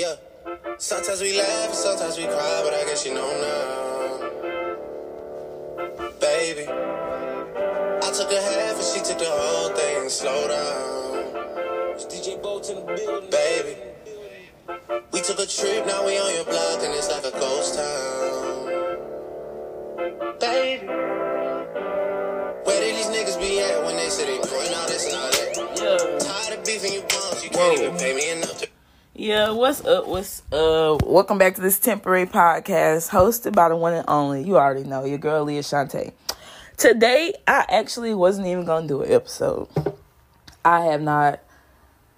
Yeah. Sometimes we laugh, sometimes we cry, but I guess you know now. Baby. I took a half and she took the whole thing. Slow down. It's DJ Bolt in the building. Baby. We took a trip, now we on your block, and it's like a ghost town. Baby. Where did these niggas be at when they say they doing all this and all that? Yeah. Tired of beefing you bums, you can't Whoa. even pay me enough to. Yeah, what's up? What's uh welcome back to this temporary podcast hosted by the one and only. You already know, your girl Leah Shante. Today I actually wasn't even gonna do an episode. I have not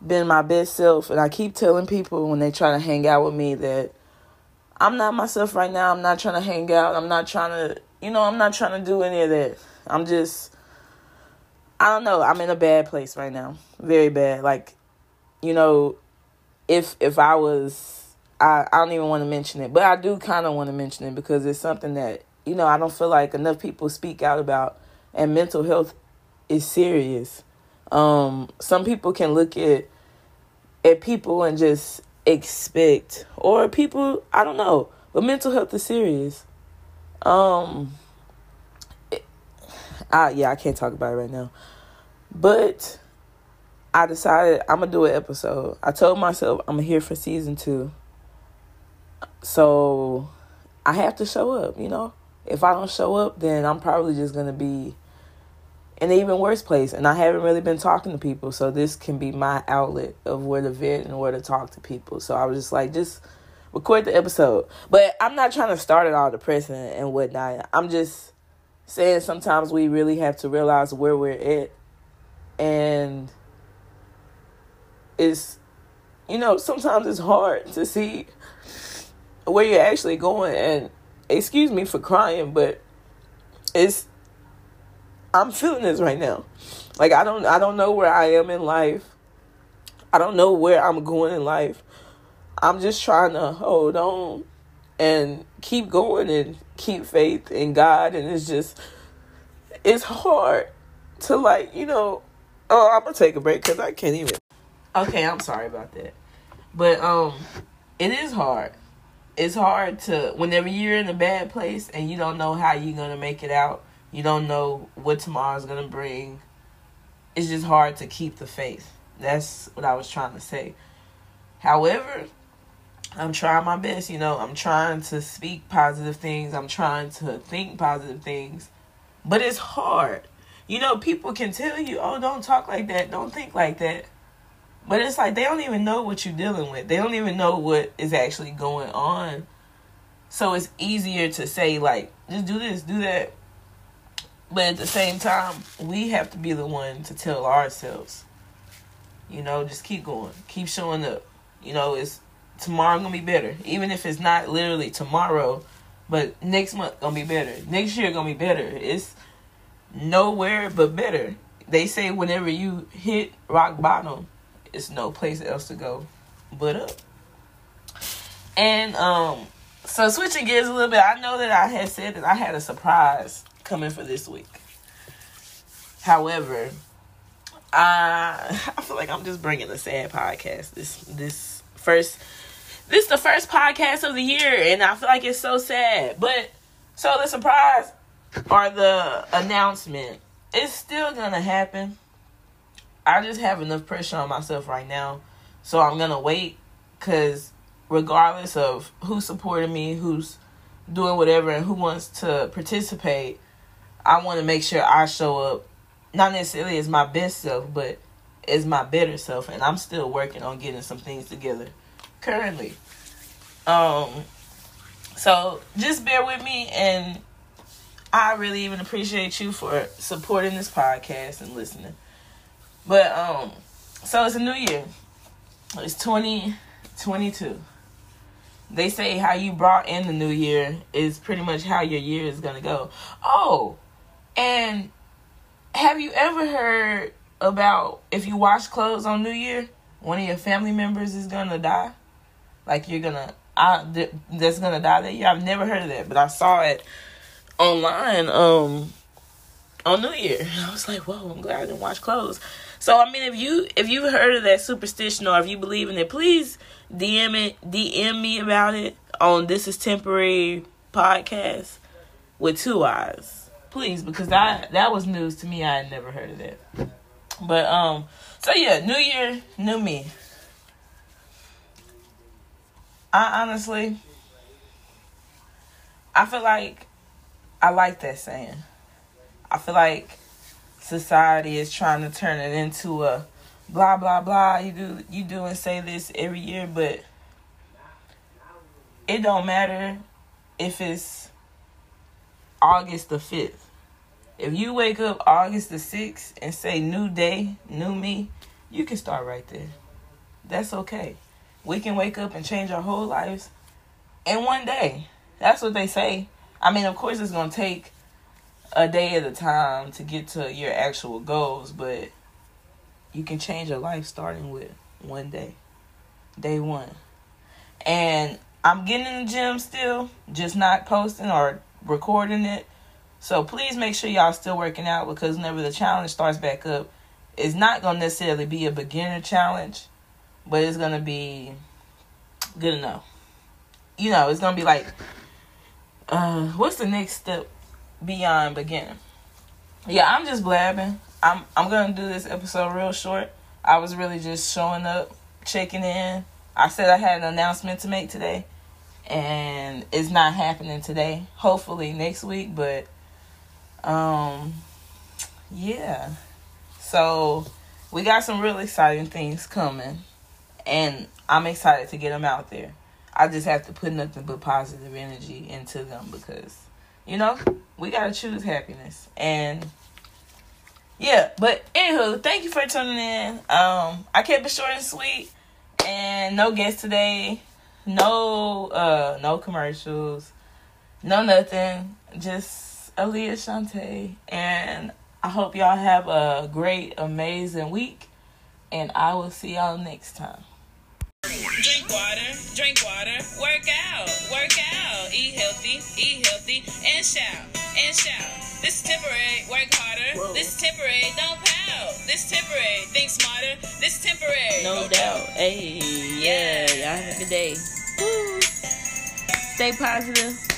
been my best self and I keep telling people when they try to hang out with me that I'm not myself right now. I'm not trying to hang out. I'm not trying to you know, I'm not trying to do any of that. I'm just I don't know. I'm in a bad place right now. Very bad. Like, you know, if if I was I, I don't even want to mention it, but I do kind of want to mention it because it's something that you know I don't feel like enough people speak out about, and mental health is serious. Um, some people can look at at people and just expect, or people I don't know, but mental health is serious. Um, it, I yeah I can't talk about it right now, but I decided I'm gonna do an episode. I told myself I'm here for season two. So I have to show up, you know? If I don't show up, then I'm probably just gonna be in an even worse place. And I haven't really been talking to people, so this can be my outlet of where to vent and where to talk to people. So I was just like, just record the episode. But I'm not trying to start it all depressing and whatnot. I'm just saying sometimes we really have to realize where we're at and it's you know sometimes it's hard to see where you're actually going. And excuse me for crying but it's i'm feeling this right now. Like i don't i don't know where i am in life. I don't know where i'm going in life. I'm just trying to hold on and keep going and keep faith in god. And it's just it's hard to like you know oh i'm gonna take a break because i can't even Okay, I'm sorry about that. But um it is hard. It's hard to whenever you're in a bad place and you don't know how you're gonna make it out. You don't know what tomorrow's gonna bring. It's just hard to keep the faith. That's what I was trying to say. However, I'm trying my best, you know, I'm trying to speak positive things. I'm trying to think positive things. But it's hard. You know, people can tell you, oh, don't talk like that, don't think like that. But it's like they don't even know what you're dealing with. They don't even know what is actually going on. So it's easier to say like, just do this, do that. But at the same time, we have to be the one to tell ourselves, you know, just keep going, keep showing up. You know, it's tomorrow gonna be better, even if it's not literally tomorrow, but next month gonna be better. Next year gonna be better. It's nowhere but better. They say whenever you hit rock bottom, it's no place else to go but up. And um so switching gears a little bit, I know that I had said that I had a surprise coming for this week. However, I I feel like I'm just bringing a sad podcast. This this first this is the first podcast of the year and I feel like it's so sad. But so the surprise or the announcement is still gonna happen. I just have enough pressure on myself right now. So I'm to wait cuz regardless of who's supporting me, who's doing whatever and who wants to participate, I want to make sure I show up not necessarily as my best self, but as my better self and I'm still working on getting some things together currently. Um so just bear with me and I really even appreciate you for supporting this podcast and listening. But um, so it's a new year. It's twenty twenty two. They say how you brought in the new year is pretty much how your year is gonna go. Oh, and have you ever heard about if you wash clothes on New Year, one of your family members is gonna die? Like you're gonna, I th- that's gonna die that year. I've never heard of that, but I saw it online um on New Year. I was like, whoa, I'm glad I didn't wash clothes. So I mean, if you if you've heard of that superstition or if you believe in it, please DM it, DM me about it on This Is Temporary podcast with two eyes, please, because that that was news to me. I had never heard of that. But um, so yeah, New Year, new me. I honestly, I feel like I like that saying. I feel like society is trying to turn it into a blah blah blah. You do you do and say this every year, but it don't matter if it's August the fifth. If you wake up August the sixth and say new day, new me, you can start right there. That's okay. We can wake up and change our whole lives in one day. That's what they say. I mean, of course, it's gonna take a day at a time to get to your actual goals, but you can change your life starting with one day. Day one. And I'm getting in the gym still, just not posting or recording it. So please make sure y'all still working out because whenever the challenge starts back up, it's not gonna necessarily be a beginner challenge, but it's gonna be good enough. You know, it's gonna be like uh what's the next step beyond beginning. Yeah, I'm just blabbing. I'm I'm gonna do this episode real short. I was really just showing up, checking in. I said I had an announcement to make today, and it's not happening today. Hopefully next week, but um, yeah. So we got some real exciting things coming, and I'm excited to get them out there. I just have to put nothing but positive energy into them because you know, we gotta choose happiness. And yeah, but anywho, thank you for tuning in. Um, I kept it short and sweet, and no guests today, no uh, no commercials, no nothing. Just Aaliyah Shantae, and I hope y'all have a great, amazing week, and I will see y'all next time. Drink water, drink water, work out, work out, eat healthy, eat healthy, and shout, and shout. This is temporary, work harder. Whoa. This is temporary, don't pout. This is temporary, think smarter. This is temporary. No, no doubt. Hey, yeah, y'all have a good day. Woo. Stay positive.